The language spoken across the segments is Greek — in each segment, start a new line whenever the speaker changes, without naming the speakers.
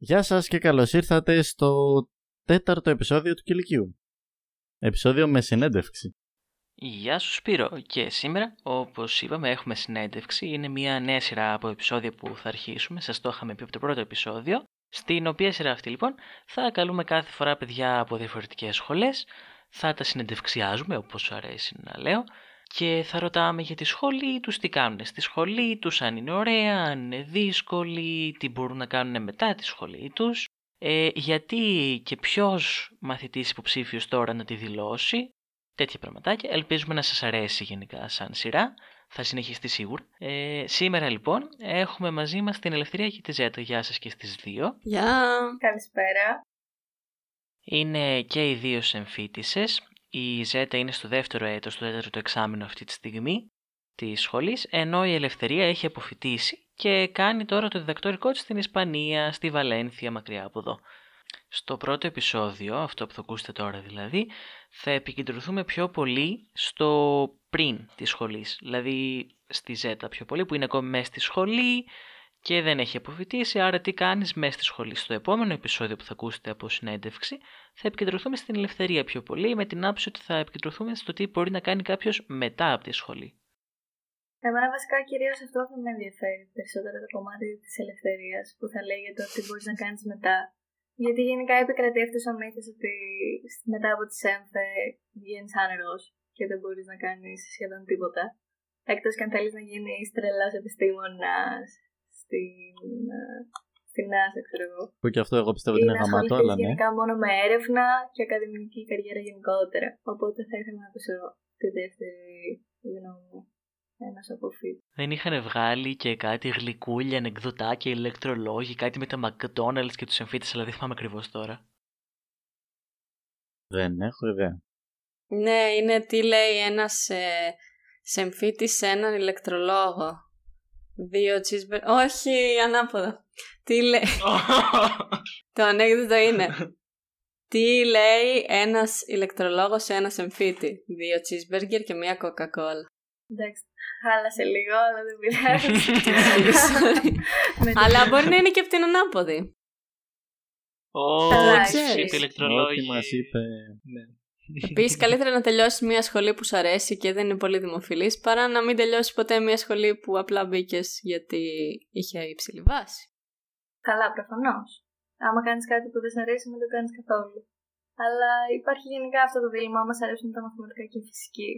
Γεια σας και καλώς ήρθατε στο τέταρτο επεισόδιο του Κηλικίου. Επεισόδιο με συνέντευξη.
Γεια σου Σπύρο. Και σήμερα όπως είπαμε έχουμε συνέντευξη. Είναι μια νέα σειρά από επεισόδια που θα αρχίσουμε. Σας το είχαμε πει από το πρώτο επεισόδιο. Στην οποία σειρά αυτή λοιπόν θα καλούμε κάθε φορά παιδιά από διαφορετικές σχολές. Θα τα συνεντευξιάζουμε όπως σου αρέσει να λέω και θα ρωτάμε για τη σχολή τους τι κάνουν στη σχολή τους, αν είναι ωραία, αν είναι δύσκολη, τι μπορούν να κάνουν μετά τη σχολή τους, ε, γιατί και ποιος μαθητής υποψήφιος τώρα να τη δηλώσει, τέτοια πραγματάκια. Ελπίζουμε να σας αρέσει γενικά σαν σειρά, θα συνεχιστεί σίγουρα. Ε, σήμερα λοιπόν έχουμε μαζί μας την Ελευθερία και τη Ζέτα. Γεια σας και στις δύο.
Γεια!
Καλησπέρα.
Είναι και οι δύο εμφύτησες. Η Ζέτα είναι στο δεύτερο έτος, στο τέταρτο εξάμεινο αυτή τη στιγμή της σχολής, ενώ η Ελευθερία έχει αποφυτίσει και κάνει τώρα το διδακτορικό της στην Ισπανία, στη Βαλένθια, μακριά από εδώ. Στο πρώτο επεισόδιο, αυτό που θα ακούσετε τώρα δηλαδή, θα επικεντρωθούμε πιο πολύ στο πριν της σχολής, δηλαδή στη Ζέτα πιο πολύ, που είναι ακόμη μέσα στη σχολή, και δεν έχει αποφυτίσει, άρα τι κάνεις μέσα στη σχολή. Στο επόμενο επεισόδιο που θα ακούσετε από συνέντευξη θα επικεντρωθούμε στην ελευθερία πιο πολύ με την άποψη ότι θα επικεντρωθούμε στο τι μπορεί να κάνει κάποιος μετά από τη σχολή.
Εμένα βασικά κυρίως αυτό θα με ενδιαφέρει περισσότερο το κομμάτι της ελευθερίας που θα λέγεται ότι μπορείς να κάνεις μετά. Γιατί γενικά επικρατεί αυτός ο μύθος ότι μετά από τη ΣΕΜΦΕ βγαίνεις άνεργο και δεν μπορείς να κάνεις σχεδόν τίποτα. Εκτός και αν θέλεις να γίνει τρελά επιστήμονας στην, ε, στην NASA, ξέρω εγώ.
Που και αυτό εγώ πιστεύω ότι είναι γαμάτο, αλλά ναι.
γενικά μόνο με έρευνα και ακαδημική καριέρα γενικότερα. Οπότε θα ήθελα να ακούσω τη δεύτερη γνώμη ένα αποφύτου.
Δεν είχαν βγάλει και κάτι γλυκούλια, ανεκδοτάκια, ηλεκτρολόγοι, κάτι με τα McDonald's και τους εμφύτες, αλλά δεν θυμάμαι ακριβώς τώρα.
Δεν έχω ιδέα.
Ναι, είναι τι λέει ένας ε, σε έναν ηλεκτρολόγο. Δύο τσίσμπερ. Όχι, ανάποδα. Τι λέει. το ανέκδοτο είναι. Τι λέει ένας ηλεκτρολόγος σε ένα εμφύτη. Δύο τσίσμπεργκερ και μία κοκακόλα.
Εντάξει, χάλασε λίγο, αλλά δεν πειράζει.
αλλά μπορεί να είναι και από την ανάποδη.
Όχι, είπε ηλεκτρολόγη.
μας είπε...
Ναι.
Επίσης, καλύτερα να τελειώσεις μια σχολή που σου αρέσει και δεν είναι πολύ δημοφιλής, παρά να μην τελειώσει ποτέ μια σχολή που απλά μπήκες γιατί είχε υψηλή βάση.
Καλά, προφανώς. Άμα κάνεις κάτι που δεν σου αρέσει, μην το κάνεις καθόλου. Αλλά υπάρχει γενικά αυτό το δίλημα, άμα αρέσουν τα μαθηματικά και η φυσική.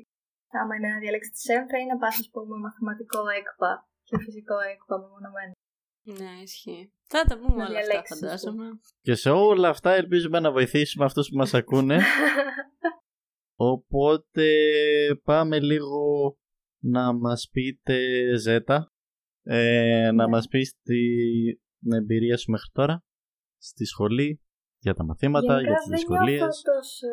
Άμα είναι να διαλέξει της ΣΕΜ, θα είναι πα, α πούμε, μαθηματικό έκπα και φυσικό έκπα μεμονωμένο.
Ναι, ισχύει. Θα τα πούμε όλα αυτά, φαντάζομαι.
Και σε όλα αυτά ελπίζουμε να βοηθήσουμε αυτούς που μας ακούνε. Οπότε πάμε λίγο να μας πείτε Ζέτα ε, να ναι. μας πεις την εμπειρία σου μέχρι τώρα στη σχολή για τα μαθήματα,
Γενικά
για τις δυσκολίες.
Γενικά δεν νιώθω τόσο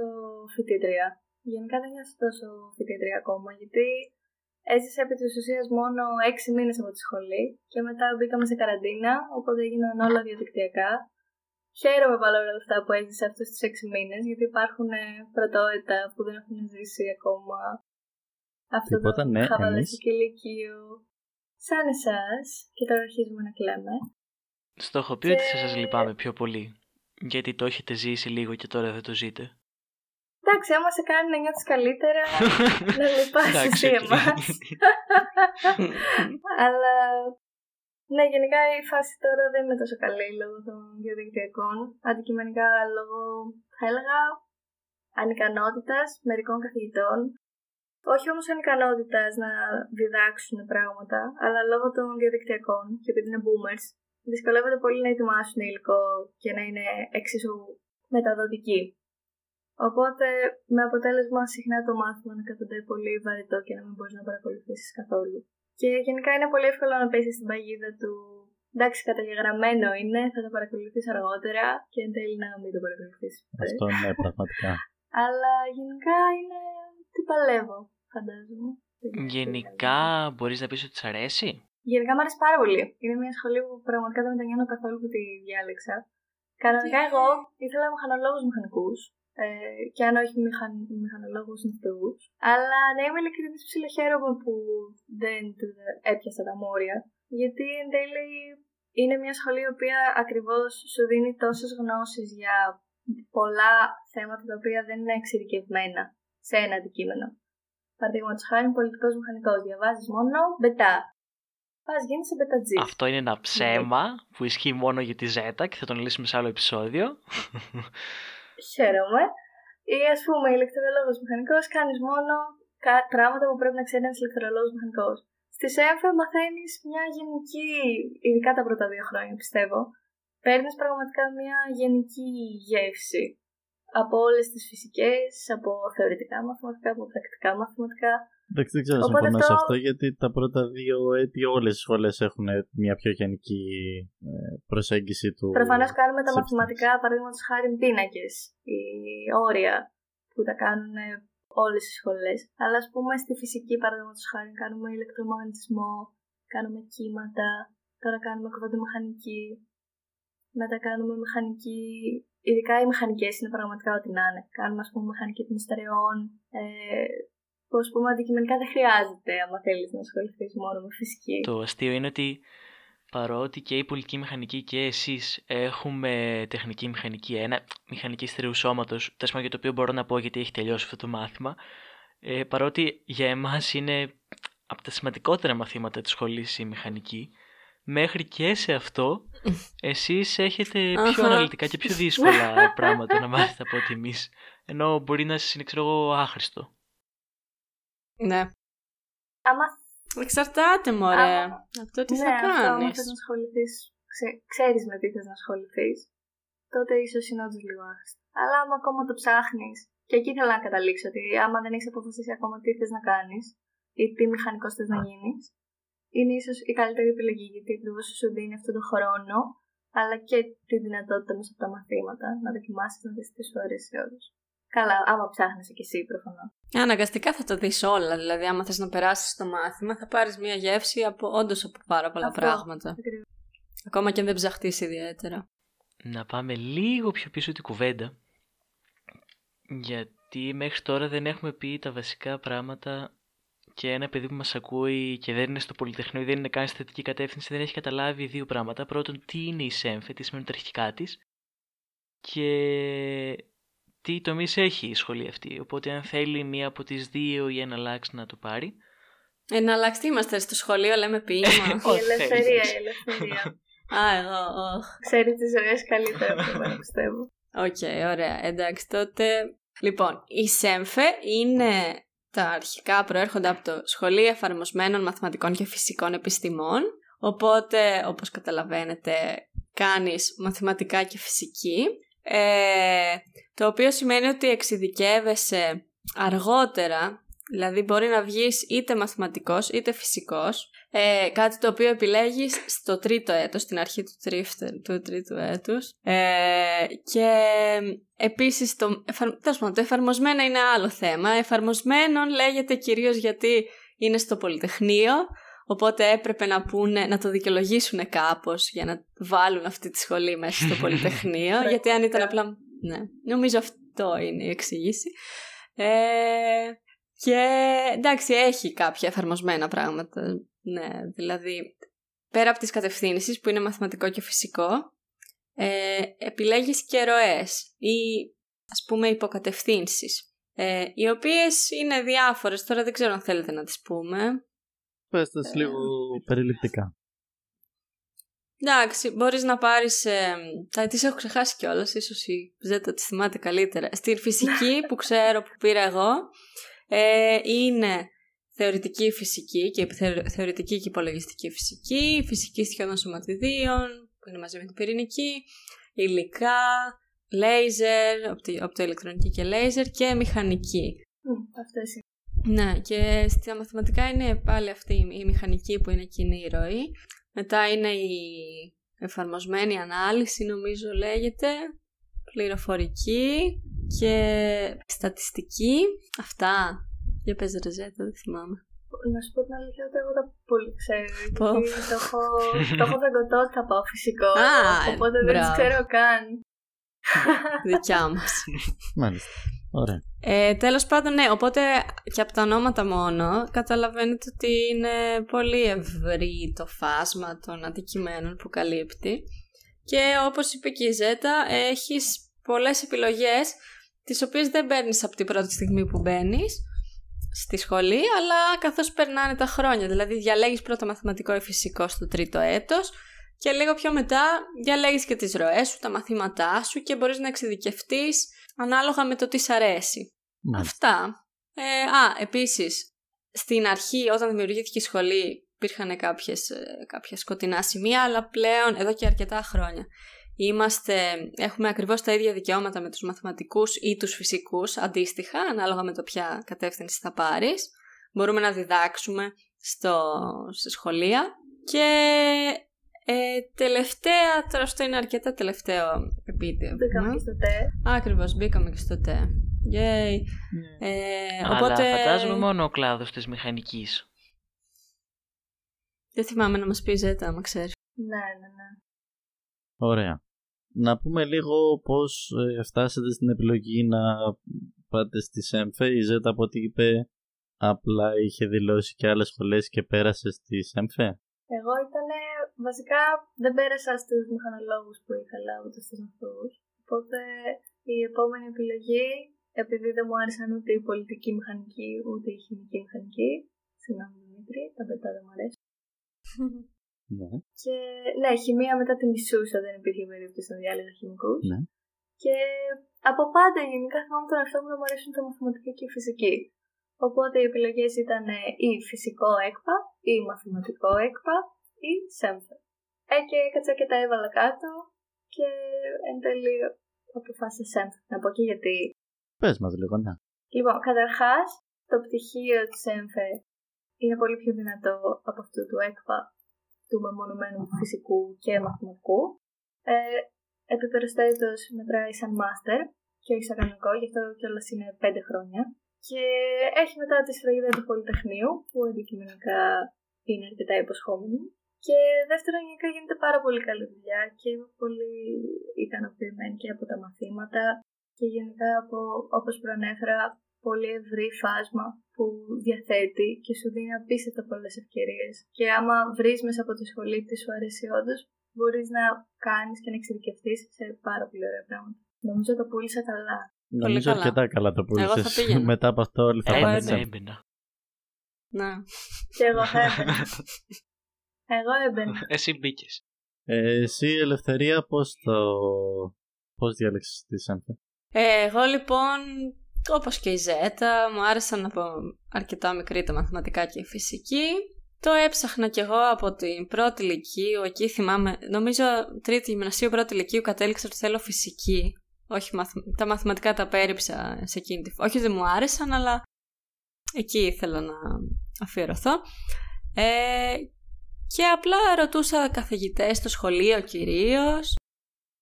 φοιτήτρια. Γενικά δεν νιώθω τόσο φοιτήτρια ακόμα γιατί Έζησα επί της ουσίας μόνο έξι μήνες από τη σχολή και μετά μπήκαμε σε καραντίνα, οπότε έγιναν όλα διαδικτυακά. Χαίρομαι όλα αυτά που έζησα αυτούς τους έξι μήνες, γιατί υπάρχουν ε, πρωτότητα που δεν έχουν ζήσει ακόμα αυτό
Τίποτα,
το
ναι,
χαβαλαστικό ηλικείο. Σαν εσάς, και τώρα αρχίζουμε να κλαίμε.
Στο έχω πει ότι θα σας λυπάμαι πιο πολύ, γιατί το έχετε ζήσει λίγο και τώρα δεν το ζείτε.
Εντάξει, άμα σε κάνει να νιώθεις καλύτερα, να λυπάσαι εσύ εμάς. Αλλά ναι, γενικά η φάση τώρα δεν είναι τόσο καλή λόγω των διαδικτυακών. Αντικειμενικά λόγω, θα έλεγα, ανικανότητας μερικών καθηγητών. Όχι όμως ανικανότητας να διδάξουν πράγματα, αλλά λόγω των διαδικτυακών και επειδή είναι boomers, δυσκολεύονται πολύ να ετοιμάσουν υλικό και να είναι εξίσου μεταδοτικοί. Οπότε με αποτέλεσμα συχνά το μάθημα να καταντάει πολύ βαρετό και να μην μπορείς να παρακολουθήσεις καθόλου. Και γενικά είναι πολύ εύκολο να πέσει στην παγίδα του εντάξει, καταγεγραμμένο είναι, θα το παρακολουθήσει αργότερα και εν τέλει να μην το παρακολουθήσει.
Αυτό ναι, πραγματικά.
Αλλά γενικά είναι. Τι παλεύω, φαντάζομαι.
Γενικά μπορείς να πεις ότι σ' αρέσει;
Γενικά μου αρέσει πάρα πολύ. Είναι μια σχολή που πραγματικά δεν μετανιώνω καθόλου που τη διάλεξα. Κανονικά εγώ ήθελα μηχανολόγους μηχανικούς ε, και αν όχι μηχαν, μηχανολόγους ναυτικούς. Αλλά να είμαι ειλικρινής ψιλοχαίρομαι που δεν έπιασα τα μόρια, γιατί εν τέλει είναι μια σχολή η οποία ακριβώς σου δίνει τόσες γνώσεις για πολλά θέματα τα οποία δεν είναι εξειδικευμένα σε ένα αντικείμενο. Παραδείγματος χάρη, πολιτικός μηχανικός. Διαβάζεις μόνο μπετά. Πας γίνει σε μπετατζή.
Αυτό είναι ένα ψέμα που ισχύει μόνο για τη Ζέτα και θα τον λύσουμε σε άλλο επεισόδιο.
Χαίρομαι. Ή ας πούμε, ηλεκτρολόγος μηχανικός κάνεις μόνο πράγματα που πρέπει να ξέρει ένας ηλεκτρολόγος μηχανικός. Στη ΣΕΜΦΕ μαθαίνεις μια γενική, ειδικά τα πρώτα δύο χρόνια πιστεύω, παίρνεις πραγματικά μια γενική γεύση από όλες τις φυσικές, από θεωρητικά μαθηματικά, από πρακτικά μαθηματικά.
Εντάξει, δεν ξέρω να συμφωνώ σε αυτό γιατί τα πρώτα δύο έτη όλες οι σχολές έχουν μια πιο γενική ε, προσέγγιση του.
Προφανώς κάνουμε τα μαθηματικά, παραδείγματος χάρη πίνακες, η όρια που τα κάνουν όλες οι σχολές. Αλλά ας πούμε στη φυσική, παραδείγματος χάρη, κάνουμε ηλεκτρομαγνητισμό, κάνουμε κύματα, τώρα κάνουμε κβαντομηχανική. Μετά κάνουμε μηχανική ειδικά οι μηχανικές είναι πραγματικά ό,τι να είναι. Κάνουμε, ας πούμε, μηχανική των στερεών. Ε, που, ας πούμε, αντικειμενικά δεν χρειάζεται, άμα θέλεις να ασχοληθείς μόνο με φυσική.
Το αστείο είναι ότι παρότι και η πολιτική μηχανική και εσείς έχουμε τεχνική μηχανική 1, μηχανική στερεού σώματος, τέλος για το οποίο μπορώ να πω γιατί έχει τελειώσει αυτό το μάθημα, ε, παρότι για εμάς είναι από τα σημαντικότερα μαθήματα της σχολής η μηχανική, μέχρι και σε αυτό εσείς έχετε πιο αναλυτικά και πιο δύσκολα πράγματα να μάθετε από ότι εμείς. Ενώ μπορεί να σας είναι, ξέρω εγώ, άχρηστο.
Ναι.
Άμα...
Εξαρτάται, μωρέ. Αυτό τι
ναι,
θα κάνεις.
Αυτό, άμα θες να ασχοληθείς, ξέ, ξέρεις με τι θες να ασχοληθείς, τότε ίσως είναι όντως λίγο άχρηστο. Αλλά άμα ακόμα το ψάχνεις, και εκεί θέλω να καταλήξω ότι άμα δεν έχεις αποφασίσει ακόμα τι θες να κάνεις, ή τι μηχανικός θες να γίνεις, είναι ίσως η καλύτερη επιλογή γιατί ακριβώς σου δίνει αυτόν τον χρόνο, αλλά και τη δυνατότητα μέσα από τα μαθήματα να δοκιμάσεις να δεις τι σου αρέσει όλους. Καλά, άμα ψάχνεις και εσύ προφανώς.
Αναγκαστικά θα το δεις όλα. Δηλαδή, άμα θες να περάσεις το μάθημα, θα πάρεις μια γεύση από όντως από πάρα πολλά Αυτό, πράγματα. Ακριβώς. Ακόμα και αν δεν ψαχτείς ιδιαίτερα.
Να πάμε λίγο πιο πίσω την κουβέντα. Γιατί μέχρι τώρα δεν έχουμε πει τα βασικά πράγματα και ένα παιδί που μας ακούει και δεν είναι στο Πολυτεχνείο ή δεν είναι καν στη θετική κατεύθυνση δεν έχει καταλάβει δύο πράγματα. Πρώτον, τι είναι η ΣΕΜΦΕ, τι σημαίνουν τα αρχικά της και τι τομείς έχει η σχολή αυτή. Οπότε, αν θέλει μία από τις δύο ή ένα αλλάξει να το πάρει.
Ένα αλλάξει, είμαστε στο σχολείο, λέμε ποίημα;
η ελευθερία, η ελευθερία.
Α, εγώ,
Ξέρει τις ζωές καλύτερα από πιστεύω.
Οκ, ωραία. Εντάξει, τότε. Λοιπόν, η ΣΕΜΦΕ είναι τα αρχικά προέρχονται από το Σχολή Εφαρμοσμένων Μαθηματικών και Φυσικών Επιστημών, οπότε όπως καταλαβαίνετε κάνεις μαθηματικά και φυσική, ε, το οποίο σημαίνει ότι εξειδικεύεσαι αργότερα, δηλαδή μπορεί να βγεις είτε μαθηματικός είτε φυσικός, ε, κάτι το οποίο επιλέγεις στο τρίτο έτος, στην αρχή του, τρίφτε, του τρίτου έτους. Ε, και επίσης το, το εφαρμοσμένο είναι άλλο θέμα. Εφαρμοσμένο λέγεται κυρίως γιατί είναι στο Πολυτεχνείο, οπότε έπρεπε να, πούνε, να το δικαιολογήσουν κάπως για να βάλουν αυτή τη σχολή μέσα στο Πολυτεχνείο, γιατί αν ήταν απλά... Ναι, νομίζω αυτό είναι η εξήγηση. Ε, και εντάξει, έχει κάποια εφαρμοσμένα πράγματα ναι, δηλαδή πέρα από τις κατευθύνσεις που είναι μαθηματικό και φυσικό, ε, επιλέγεις και ροές ή ας πούμε υποκατευθύνσεις, ε, οι οποίες είναι διάφορες. Τώρα δεν ξέρω αν θέλετε να τις πούμε.
Πες τα ε, λίγο περιληπτικά.
Εντάξει, μπορείς να πάρεις... Ε, θα τις έχω ξεχάσει κιόλας, ίσως η Ζέτα τις θυμάται καλύτερα. Στη φυσική που ξέρω που πήρα εγώ, ε, είναι θεωρητική φυσική και θεωρητική και υπολογιστική φυσική, φυσική σχεδόν σωματιδίων, που είναι μαζί με την πυρηνική, υλικά, λέιζερ, οπτοηλεκτρονική και λέιζερ και μηχανική.
Mm, αυτές είναι.
Ναι, και στα μαθηματικά είναι πάλι αυτή η μηχανική που είναι κοινή η ροή. Μετά είναι η εφαρμοσμένη ανάλυση, νομίζω λέγεται, πληροφορική και στατιστική. Αυτά για πες Ροζέτα, δεν θυμάμαι.
Να σου πω την αλήθεια ότι εγώ τα πολύ ξέρω. Πω. το έχω, το έχω βεγκωτό ότι θα πάω φυσικό.
Α,
οπότε δεν τις ξέρω καν.
Δικιά μας.
Μάλιστα. Ωραία.
Ε, τέλος πάντων, ναι, οπότε και από τα ονόματα μόνο καταλαβαίνετε ότι είναι πολύ ευρύ το φάσμα των αντικειμένων που καλύπτει και όπως είπε και η Ζέτα, έχεις πολλές επιλογές τις οποίες δεν παίρνεις από την πρώτη στιγμή που μπαίνεις στη σχολή, αλλά καθώς περνάνε τα χρόνια. Δηλαδή διαλέγεις πρώτα μαθηματικό ή φυσικό στο τρίτο έτος και λίγο πιο μετά διαλέγεις και τις ροές σου, τα μαθήματά σου και μπορείς να εξειδικευτείς ανάλογα με το τι σ' αρέσει.
Μάλιστα.
Αυτά. Ε, α, επίσης, στην αρχή όταν δημιουργήθηκε η σχολή υπήρχαν κάποιες, ε, κάποια σκοτεινά σημεία, αλλά πλέον εδώ και αρκετά χρόνια είμαστε, έχουμε ακριβώς τα ίδια δικαιώματα με τους μαθηματικούς ή τους φυσικούς, αντίστοιχα, ανάλογα με το ποια κατεύθυνση θα πάρεις. Μπορούμε να διδάξουμε στο, στη σχολεία και ε, τελευταία, τώρα αυτό είναι αρκετά τελευταίο επίτευγμα.
Μπήκαμε και στο τε.
Ακριβώς, μπήκαμε και στο τε. Yay. Ε,
Αλλά
οπότε,
φαντάζομαι μόνο ο κλάδος της μηχανικής.
δεν θυμάμαι να μας πει η Ζέτα, άμα ξέρεις.
Ναι, ναι, ναι.
Ωραία. Να πούμε λίγο πώς ε, φτάσατε στην επιλογή να πάτε στη ΣΕΜΦΕ. Η Ζέτα από ό,τι είπε απλά είχε δηλώσει και άλλες σχολές και πέρασε στη ΣΕΜΦΕ.
Εγώ ήταν βασικά δεν πέρασα στους μηχανολόγους που ήθελα ούτε στους αυτούς. Οπότε η επόμενη επιλογή, επειδή δεν μου άρεσαν ούτε η πολιτική μηχανική ούτε η χημική μηχανική, συγγνώμη Δημήτρη, τα πετά δεν μου αρέσει.
Ναι.
Και ναι, χημεία μετά τη μισούσα, δεν υπήρχε περίπτωση να διάλεγα χημικούς.
Ναι.
Και από πάντα γενικά θυμάμαι τον εαυτό μου να μου αρέσουν τα μαθηματικά και η φυσική. Οπότε οι επιλογές ήταν ε, ή φυσικό έκπα, ή μαθηματικό έκπα, ή σέμφε. Ε, και έκατσα και τα έβαλα κάτω και εν τέλει αποφάσισα σέμφε. Να πω και γιατί.
Πες μας λίγο, ναι.
Λοιπόν, καταρχάς, το πτυχίο της έμφε είναι πολύ πιο δυνατό από αυτό του έκπα του μεμονωμένου φυσικού και μαθηματικού. Ε, επίπεδο στέτος μετράει σαν μάστερ και όχι σαν κανονικό, γι' αυτό κιόλας είναι πέντε χρόνια. Και έχει μετά τη σφραγίδα του Πολυτεχνείου, που αντικειμενικά είναι αρκετά υποσχόμενη. Και δεύτερον, γενικά γίνεται πάρα πολύ καλή δουλειά και είμαι πολύ ικανοποιημένη και από τα μαθήματα και γενικά από, όπως προανέφερα, πολύ ευρύ φάσμα που διαθέτει και σου δίνει απίστευτα πολλές ευκαιρίες. Και άμα βρεις μέσα από τη σχολή τι σου αρέσει όντως, μπορείς να κάνεις και να εξειδικευτείς σε πάρα πολύ ωραία πράγματα. Νομίζω το πούλησα καλά.
Νομίζω
καλά.
αρκετά καλά το
Εγώ θα
πούλησες.
πήγαινα.
Μετά από αυτό όλοι θα
Ε,
πάνε
ναι,
στη ΣΕΜΦΕ.
έμπαινα.
Ναι.
Και εγώ θα έμπαινα. εγώ έμπαινα.
Εσύ μπήκες.
Ε, εσύ, Ελευθερία, πώς το... Πώς διάλεξες τη ΣΕΜΦΕ.
Ε, εγώ λοιπόν, όπως και η Ζέτα, μου άρεσαν από αρκετά μικρή τα μαθηματικά και η φυσική. Το έψαχνα κι εγώ από την πρώτη λυκείου, εκεί θυμάμαι, νομίζω τρίτη γυμνασίου, πρώτη λυκείου κατέληξα ότι θέλω φυσική. Όχι, μαθ- τα μαθηματικά τα πέριψα σε εκείνη τη φάση. Όχι δεν μου άρεσαν, αλλά εκεί ήθελα να αφιερωθώ. Ε, και απλά ρωτούσα καθηγητές στο σχολείο κυρίως.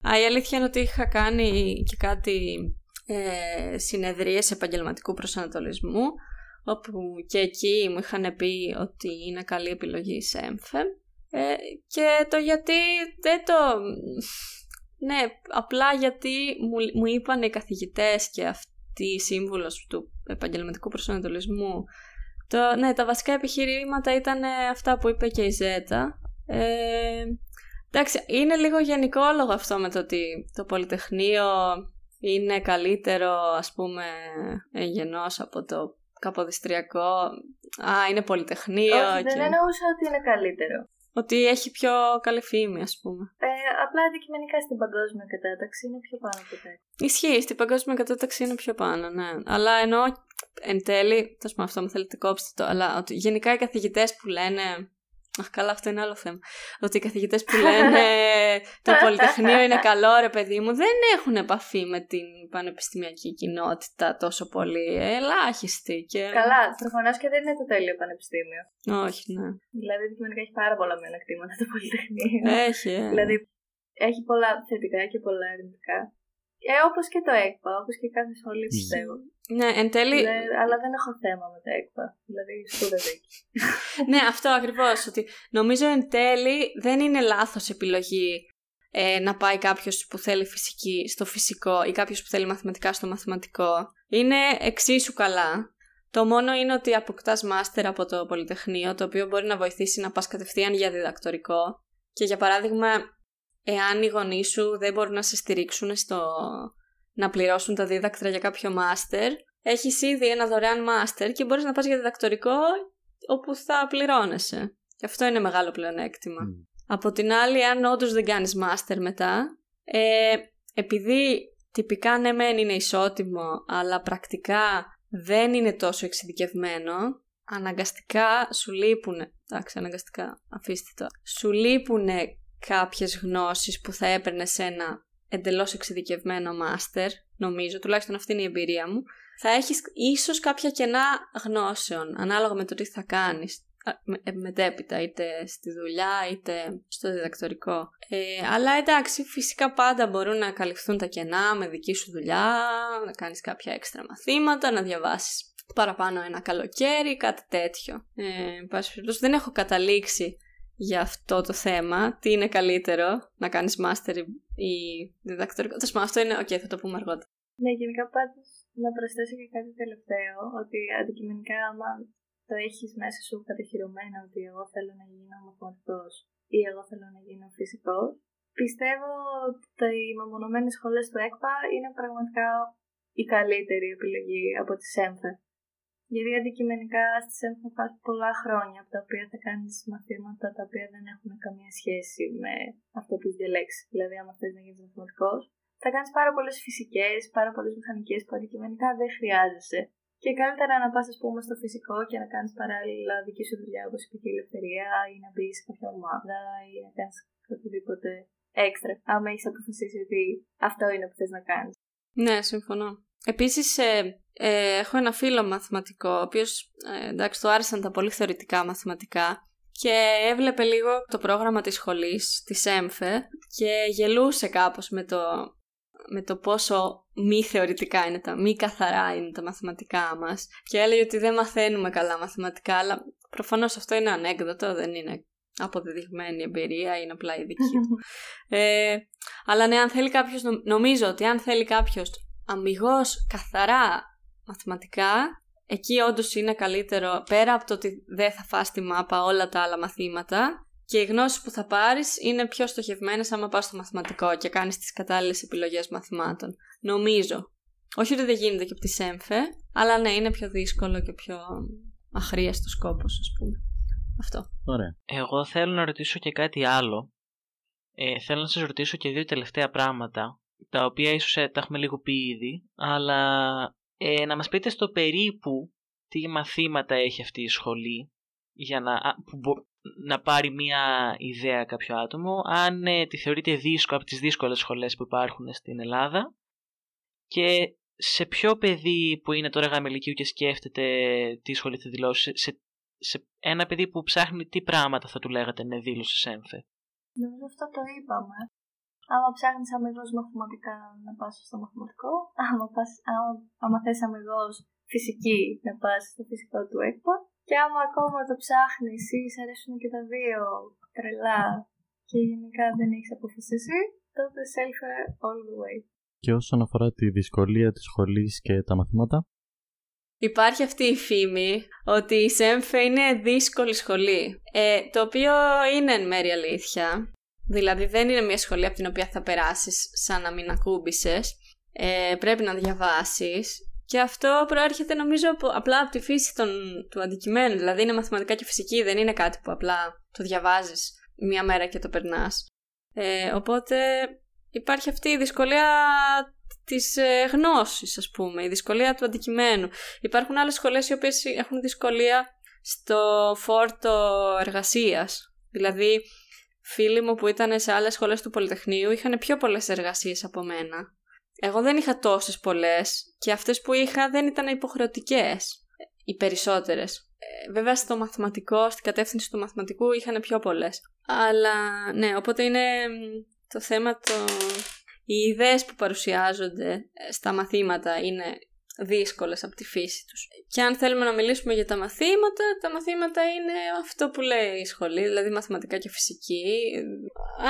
Α, η αλήθεια είναι ότι είχα κάνει και κάτι ε, συνεδρίες επαγγελματικού προσανατολισμού όπου και εκεί μου είχαν πει ότι είναι καλή επιλογή σε έμφε. Ε, και το γιατί δεν το... Ναι, απλά γιατί μου, μου είπαν οι καθηγητές και αυτή η σύμβουλος του επαγγελματικού προσανατολισμού το, ναι, τα βασικά επιχειρήματα ήταν ε, αυτά που είπε και η Ζέτα. Ε, εντάξει, είναι λίγο γενικόλογο αυτό με το ότι το Πολυτεχνείο είναι καλύτερο, ας πούμε, εγγενώς από το Καποδιστριακό. Α, είναι Πολυτεχνείο.
Όχι, δεν
και...
εννοούσα ότι είναι καλύτερο.
Ότι έχει πιο καλή φήμη, ας πούμε.
Ε, απλά αντικειμενικά στην παγκόσμια κατάταξη είναι πιο πάνω από τα
Ισχύει, στην παγκόσμια κατάταξη είναι πιο πάνω, ναι. Αλλά ενώ εν τέλει, θα πούμε αυτό, μου θέλετε κόψτε το, αλλά ότι γενικά οι καθηγητές που λένε. Αχ, καλά, αυτό είναι άλλο θέμα. Ότι οι καθηγητές που λένε το Πολυτεχνείο είναι καλό, ρε παιδί μου, δεν έχουν επαφή με την πανεπιστημιακή κοινότητα τόσο πολύ. Ελάχιστη. Και...
Καλά, προφανώς και δεν είναι το τέλειο πανεπιστήμιο.
Όχι, ναι.
Δηλαδή, αντικειμενικά έχει πάρα πολλά μειονεκτήματα το Πολυτεχνείο.
Έχει, ε.
Δηλαδή, έχει πολλά θετικά και πολλά αρνητικά. Ε, όπως και το ΕΚΠΑ, όπως και κάθε σχολή πιστεύω.
Ναι, εν τέλει.
Δε- αλλά δεν έχω θέμα με το ΕΚΠΑ. Δηλαδή, σπούδαζε εκεί.
ναι, αυτό ακριβώς, ότι νομίζω εν τέλει δεν είναι λάθος επιλογή ε, να πάει κάποιος που θέλει φυσική στο φυσικό ή κάποιος που θέλει μαθηματικά στο μαθηματικό. Είναι εξίσου καλά. Το μόνο είναι ότι αποκτάς μάστερ από το Πολυτεχνείο, το οποίο μπορεί να βοηθήσει να πας κατευθείαν για διδακτορικό. Και για παράδειγμα, εάν οι γονείς σου δεν μπορούν να σε στηρίξουν στο να πληρώσουν τα δίδακτρα για κάποιο μάστερ, έχεις ήδη ένα δωρεάν μάστερ και μπορείς να πας για διδακτορικό όπου θα πληρώνεσαι. Και αυτό είναι μεγάλο πλεονέκτημα. Από την άλλη, αν όντως δεν κάνεις μάστερ μετά, ε, επειδή τυπικά ναι μεν είναι ισότιμο, αλλά πρακτικά δεν είναι τόσο εξειδικευμένο, αναγκαστικά σου λείπουν, εντάξει αναγκαστικά αφήστε το, σου λείπουν κάποιες γνώσεις που θα έπαιρνε σε ένα εντελώς εξειδικευμένο μάστερ, νομίζω, τουλάχιστον αυτή είναι η εμπειρία μου, θα έχεις ίσως κάποια κενά γνώσεων, ανάλογα με το τι θα κάνεις ε, μετέπειτα, είτε στη δουλειά είτε στο διδακτορικό. Ε, αλλά εντάξει, φυσικά πάντα μπορούν να καλυφθούν τα κενά με δική σου δουλειά, να κάνεις κάποια έξτρα μαθήματα, να διαβάσεις παραπάνω ένα καλοκαίρι, κάτι τέτοιο. Ε, δεν έχω καταλήξει για αυτό το θέμα, τι είναι καλύτερο, να κάνεις μάστερ ή διδακτορικό. Τέλος αυτό είναι, οκ, θα το πούμε αργότερα.
Ναι, γενικά πάντως να προσθέσω και κάτι τελευταίο, ότι αντικειμενικά άμα το έχεις μέσα σου κατοχυρωμένο ότι εγώ θέλω να γίνω μαθηματικός ή εγώ θέλω να γίνω φυσικός, πιστεύω ότι οι μεμονωμένες σχολές του ΕΚΠΑ είναι πραγματικά η καλύτερη επιλογή από τη ΣΕΜΦΕ. Γιατί αντικειμενικά στη ΣΕΜΦΕ πας πολλά χρόνια από τα οποία θα κάνει μαθήματα τα οποία δεν έχουν καμία σχέση με αυτό που έχεις διαλέξει. Δηλαδή, άμα θες να γίνεις μαθηματικός, θα κάνεις πάρα πολλές φυσικές, πάρα πολλές μηχανικές που αντικειμενικά δεν χρειάζεσαι. Και καλύτερα να πας, ας πούμε, στο φυσικό και να κάνεις παράλληλα δική σου δουλειά, όπως η η ελευθερία, ή να μπεις σε κάποια ομάδα, ή να κάνεις οτιδήποτε έξτρα. Άμα έχεις αποφασίσει ότι αυτό είναι που θες να κάνεις.
Ναι, συμφωνώ. Επίσης, ε, ε, έχω ένα φίλο μαθηματικό, ο οποίος ε, εντάξει, του άρεσαν τα πολύ θεωρητικά μαθηματικά και έβλεπε λίγο το πρόγραμμα της σχολής, της ΕΜΦΕ και γελούσε κάπως με το με το πόσο μη θεωρητικά είναι τα, μη καθαρά είναι τα μαθηματικά μας και έλεγε ότι δεν μαθαίνουμε καλά μαθηματικά, αλλά προφανώς αυτό είναι ανέκδοτο, δεν είναι αποδεδειγμένη εμπειρία, είναι απλά η δική του. ε, αλλά ναι, αν θέλει κάποιος, νομίζω ότι αν θέλει κάποιος αμυγός καθαρά μαθηματικά, εκεί όντως είναι καλύτερο, πέρα από το ότι δεν θα φας τη μάπα όλα τα άλλα μαθήματα, και οι γνώσεις που θα πάρεις είναι πιο στοχευμένες άμα πας στο μαθηματικό και κάνεις τις κατάλληλες επιλογές μαθημάτων. Νομίζω. Όχι ότι δεν γίνεται και από τη ΣΕΜΦΕ, αλλά ναι, είναι πιο δύσκολο και πιο αχρίαστο σκόπος, ας πούμε. Αυτό.
Ωραία.
Εγώ θέλω να ρωτήσω και κάτι άλλο. Ε, θέλω να σας ρωτήσω και δύο τελευταία πράγματα, τα οποία ίσως ε, τα έχουμε λίγο πει ήδη, αλλά ε, να μας πείτε στο περίπου τι μαθήματα έχει αυτή η σχολή, για να, που, να πάρει μια ιδέα κάποιο άτομο, αν ε, τη θεωρείτε δύσκολο από τις δύσκολες σχολές που υπάρχουν στην Ελλάδα και σε ποιο παιδί που είναι τώρα γαμελικίου και σκέφτεται τι σχολή θα δηλώσει, σε, σε ένα παιδί που ψάχνει τι πράγματα θα του λέγατε ναι δήλωσε ΣΕΜΦΕ.
Νομίζω αυτό το είπαμε. Άμα ψάχνεις αμυγός μαθηματικά να πας στο μαθηματικό, άμα, πας, άμα, άμα θες αμυγός φυσική να πας στο φυσικό του ΕΚΠΑ και άμα ακόμα το ψάχνεις ή σε αρέσουν και τα δύο τρελά και γενικά δεν έχεις αποφασίσει, τότε self all the way.
Και όσον αφορά τη δυσκολία της σχολής και τα μαθήματα;
Υπάρχει αυτή η φήμη ότι η ΣΕΜΦΕ είναι δύσκολη σχολή, ε, το οποίο είναι εν μέρει αλήθεια. Δηλαδή δεν είναι μια σχολή από την οποία θα περάσεις σαν να μην ακούμπησες. Ε, πρέπει να διαβάσεις και αυτό προέρχεται νομίζω από, απλά από τη φύση των, του αντικειμένου. Δηλαδή είναι μαθηματικά και φυσική, δεν είναι κάτι που απλά το διαβάζεις μία μέρα και το περνάς. Ε, οπότε υπάρχει αυτή η δυσκολία της ε, γνώσης ας πούμε, η δυσκολία του αντικειμένου. Υπάρχουν άλλες σχολές οι οποίες έχουν δυσκολία στο φόρτο εργασίας. Δηλαδή φίλοι μου που ήταν σε άλλες σχολές του Πολυτεχνείου είχαν πιο πολλές εργασίες από μένα. Εγώ δεν είχα τόσες πολλές και αυτές που είχα δεν ήταν υποχρεωτικές οι περισσότερες. Ε, βέβαια στο μαθηματικό, στην κατεύθυνση του μαθηματικού είχαν πιο πολλές. Αλλά ναι, οπότε είναι το θέμα το... Οι ιδέες που παρουσιάζονται ε, στα μαθήματα είναι δύσκολες από τη φύση τους. Και αν θέλουμε να μιλήσουμε για τα μαθήματα, τα μαθήματα είναι αυτό που λέει η σχολή, δηλαδή μαθηματικά και φυσική.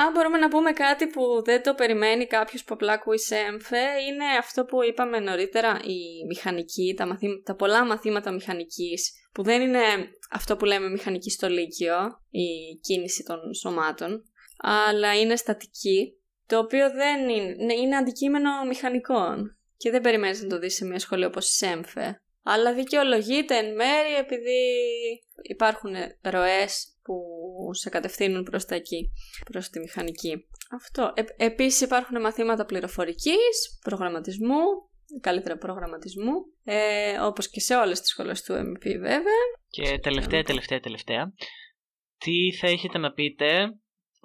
Αν μπορούμε να πούμε κάτι που δεν το περιμένει κάποιος που απλά ακούει έμφε, είναι αυτό που είπαμε νωρίτερα, η μηχανική, τα, μαθή... τα πολλά μαθήματα μηχανικής, που δεν είναι αυτό που λέμε μηχανική στο Λύκειο, η κίνηση των σωμάτων, αλλά είναι στατική, το οποίο δεν είναι, ναι, είναι αντικείμενο μηχανικών και δεν περιμένεις να το δεις σε μια σχολή όπως η ΣΕΜΦΕ. Αλλά δικαιολογείται εν μέρη επειδή υπάρχουν ροές που σε κατευθύνουν προς τα εκεί, προς τη μηχανική. Αυτό. Ε, επίσης υπάρχουν μαθήματα πληροφορικής, προγραμματισμού, καλύτερα προγραμματισμού, ε, όπως και σε όλες τις σχολές του MP βέβαια.
Και τελευταία, τελευταία, τελευταία. Τι θα έχετε να πείτε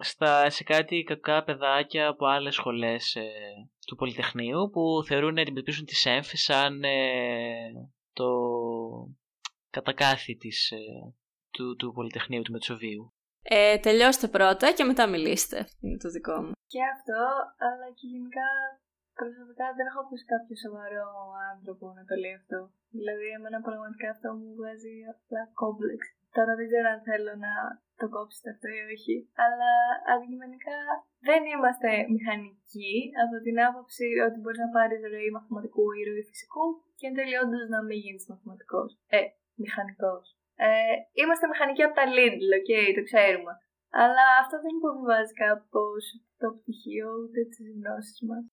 στα, σε κάτι κακά παιδάκια από άλλες σχολές ε, του Πολυτεχνείου που θεωρούν να αντιμετωπίσουν τη ΣΕΜΦ σαν ε, το κατακάθι της, ε, του, του Πολυτεχνείου του Μετσοβίου.
Ε, τελειώστε πρώτα και μετά μιλήστε. Είναι το δικό μου.
Και αυτό, αλλά και γενικά προσωπικά δεν έχω ακούσει κάποιο σοβαρό άνθρωπο να το λέει αυτό. Δηλαδή, εμένα πραγματικά αυτό μου βγάζει απλά κόμπλεξ. Τώρα δεν ξέρω αν θέλω να το κόψετε αυτό ή όχι. Αλλά αντικειμενικά δεν είμαστε μηχανικοί από την άποψη ότι μπορείς να πάρεις ροή μαθηματικού ή ροή φυσικού και εν τέλει όντως να μην γίνεις μαθηματικός. Ε, μηχανικός. Ε, είμαστε μηχανικοί από τα Lidl, OK, okay, το ξέρουμε. Αλλά αυτό δεν υποβιβάζει κάπως το πτυχίο ούτε τις γνώσεις μας.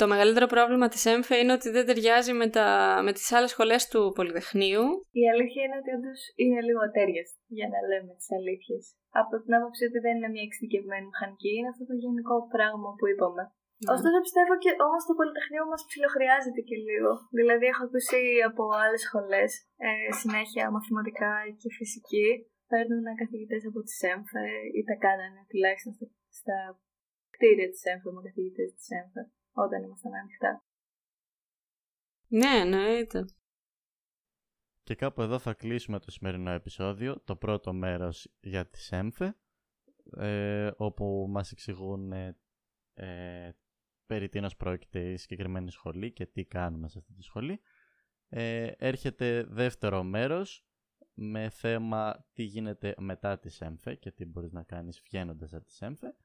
Το μεγαλύτερο πρόβλημα της ΕΜΦΕ είναι ότι δεν ταιριάζει με, τα, με τις άλλες σχολές του Πολυτεχνείου.
Η αλήθεια είναι ότι όντως είναι λίγο ατέριαστη, για να λέμε τις αλήθειες. Από την άποψη ότι δεν είναι μια εξειδικευμένη μηχανική, είναι αυτό το γενικό πράγμα που είπαμε. Mm. Ωστόσο πιστεύω και όμως το Πολυτεχνείο μας ψιλοχρειάζεται και λίγο. Δηλαδή έχω ακούσει από άλλες σχολές ε, συνέχεια μαθηματικά και φυσική. Παίρνουν καθηγητές από τη ΕΜΦΕ ή τα κάνανε τουλάχιστον στα κτίρια της ΕΜΦΕ με καθηγητές της ΕΜΦΕ όταν ήμασταν ανοιχτά.
Ναι, εννοείται.
Και κάπου εδώ θα κλείσουμε το σημερινό επεισόδιο, το πρώτο μέρος για τη ΣΕΜΦΕ, ε, όπου μας εξηγούν ε, ε, περί τίνος πρόκειται η συγκεκριμένη σχολή και τι κάνουμε σε αυτή τη σχολή. Ε, έρχεται δεύτερο μέρος με θέμα τι γίνεται μετά τη ΣΕΜΦΕ και τι μπορείς να κάνεις βγαίνοντας από τη ΣΕΜΦΕ.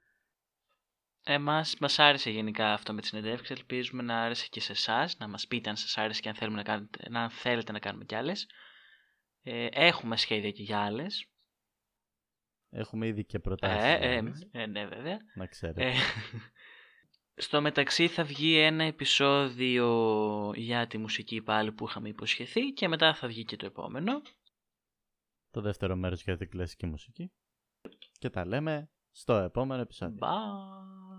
Εμάς μας άρεσε γενικά αυτό με τη συνεντεύξη. Ελπίζουμε να άρεσε και σε εσάς, να μας πείτε αν σας άρεσε και αν, θέλουμε να, κάνετε, να θέλετε να κάνουμε κι άλλες. Ε, έχουμε σχέδια και για άλλες.
Έχουμε ήδη και προτάσεις.
Ε, ε, ε, ναι βέβαια.
Να ξέρετε. Ε,
στο μεταξύ θα βγει ένα επεισόδιο για τη μουσική πάλι που είχαμε υποσχεθεί και μετά θα βγει και το επόμενο.
Το δεύτερο μέρος για την κλασική μουσική. Και τα λέμε στο επόμενο επεισόδιο.
Bye.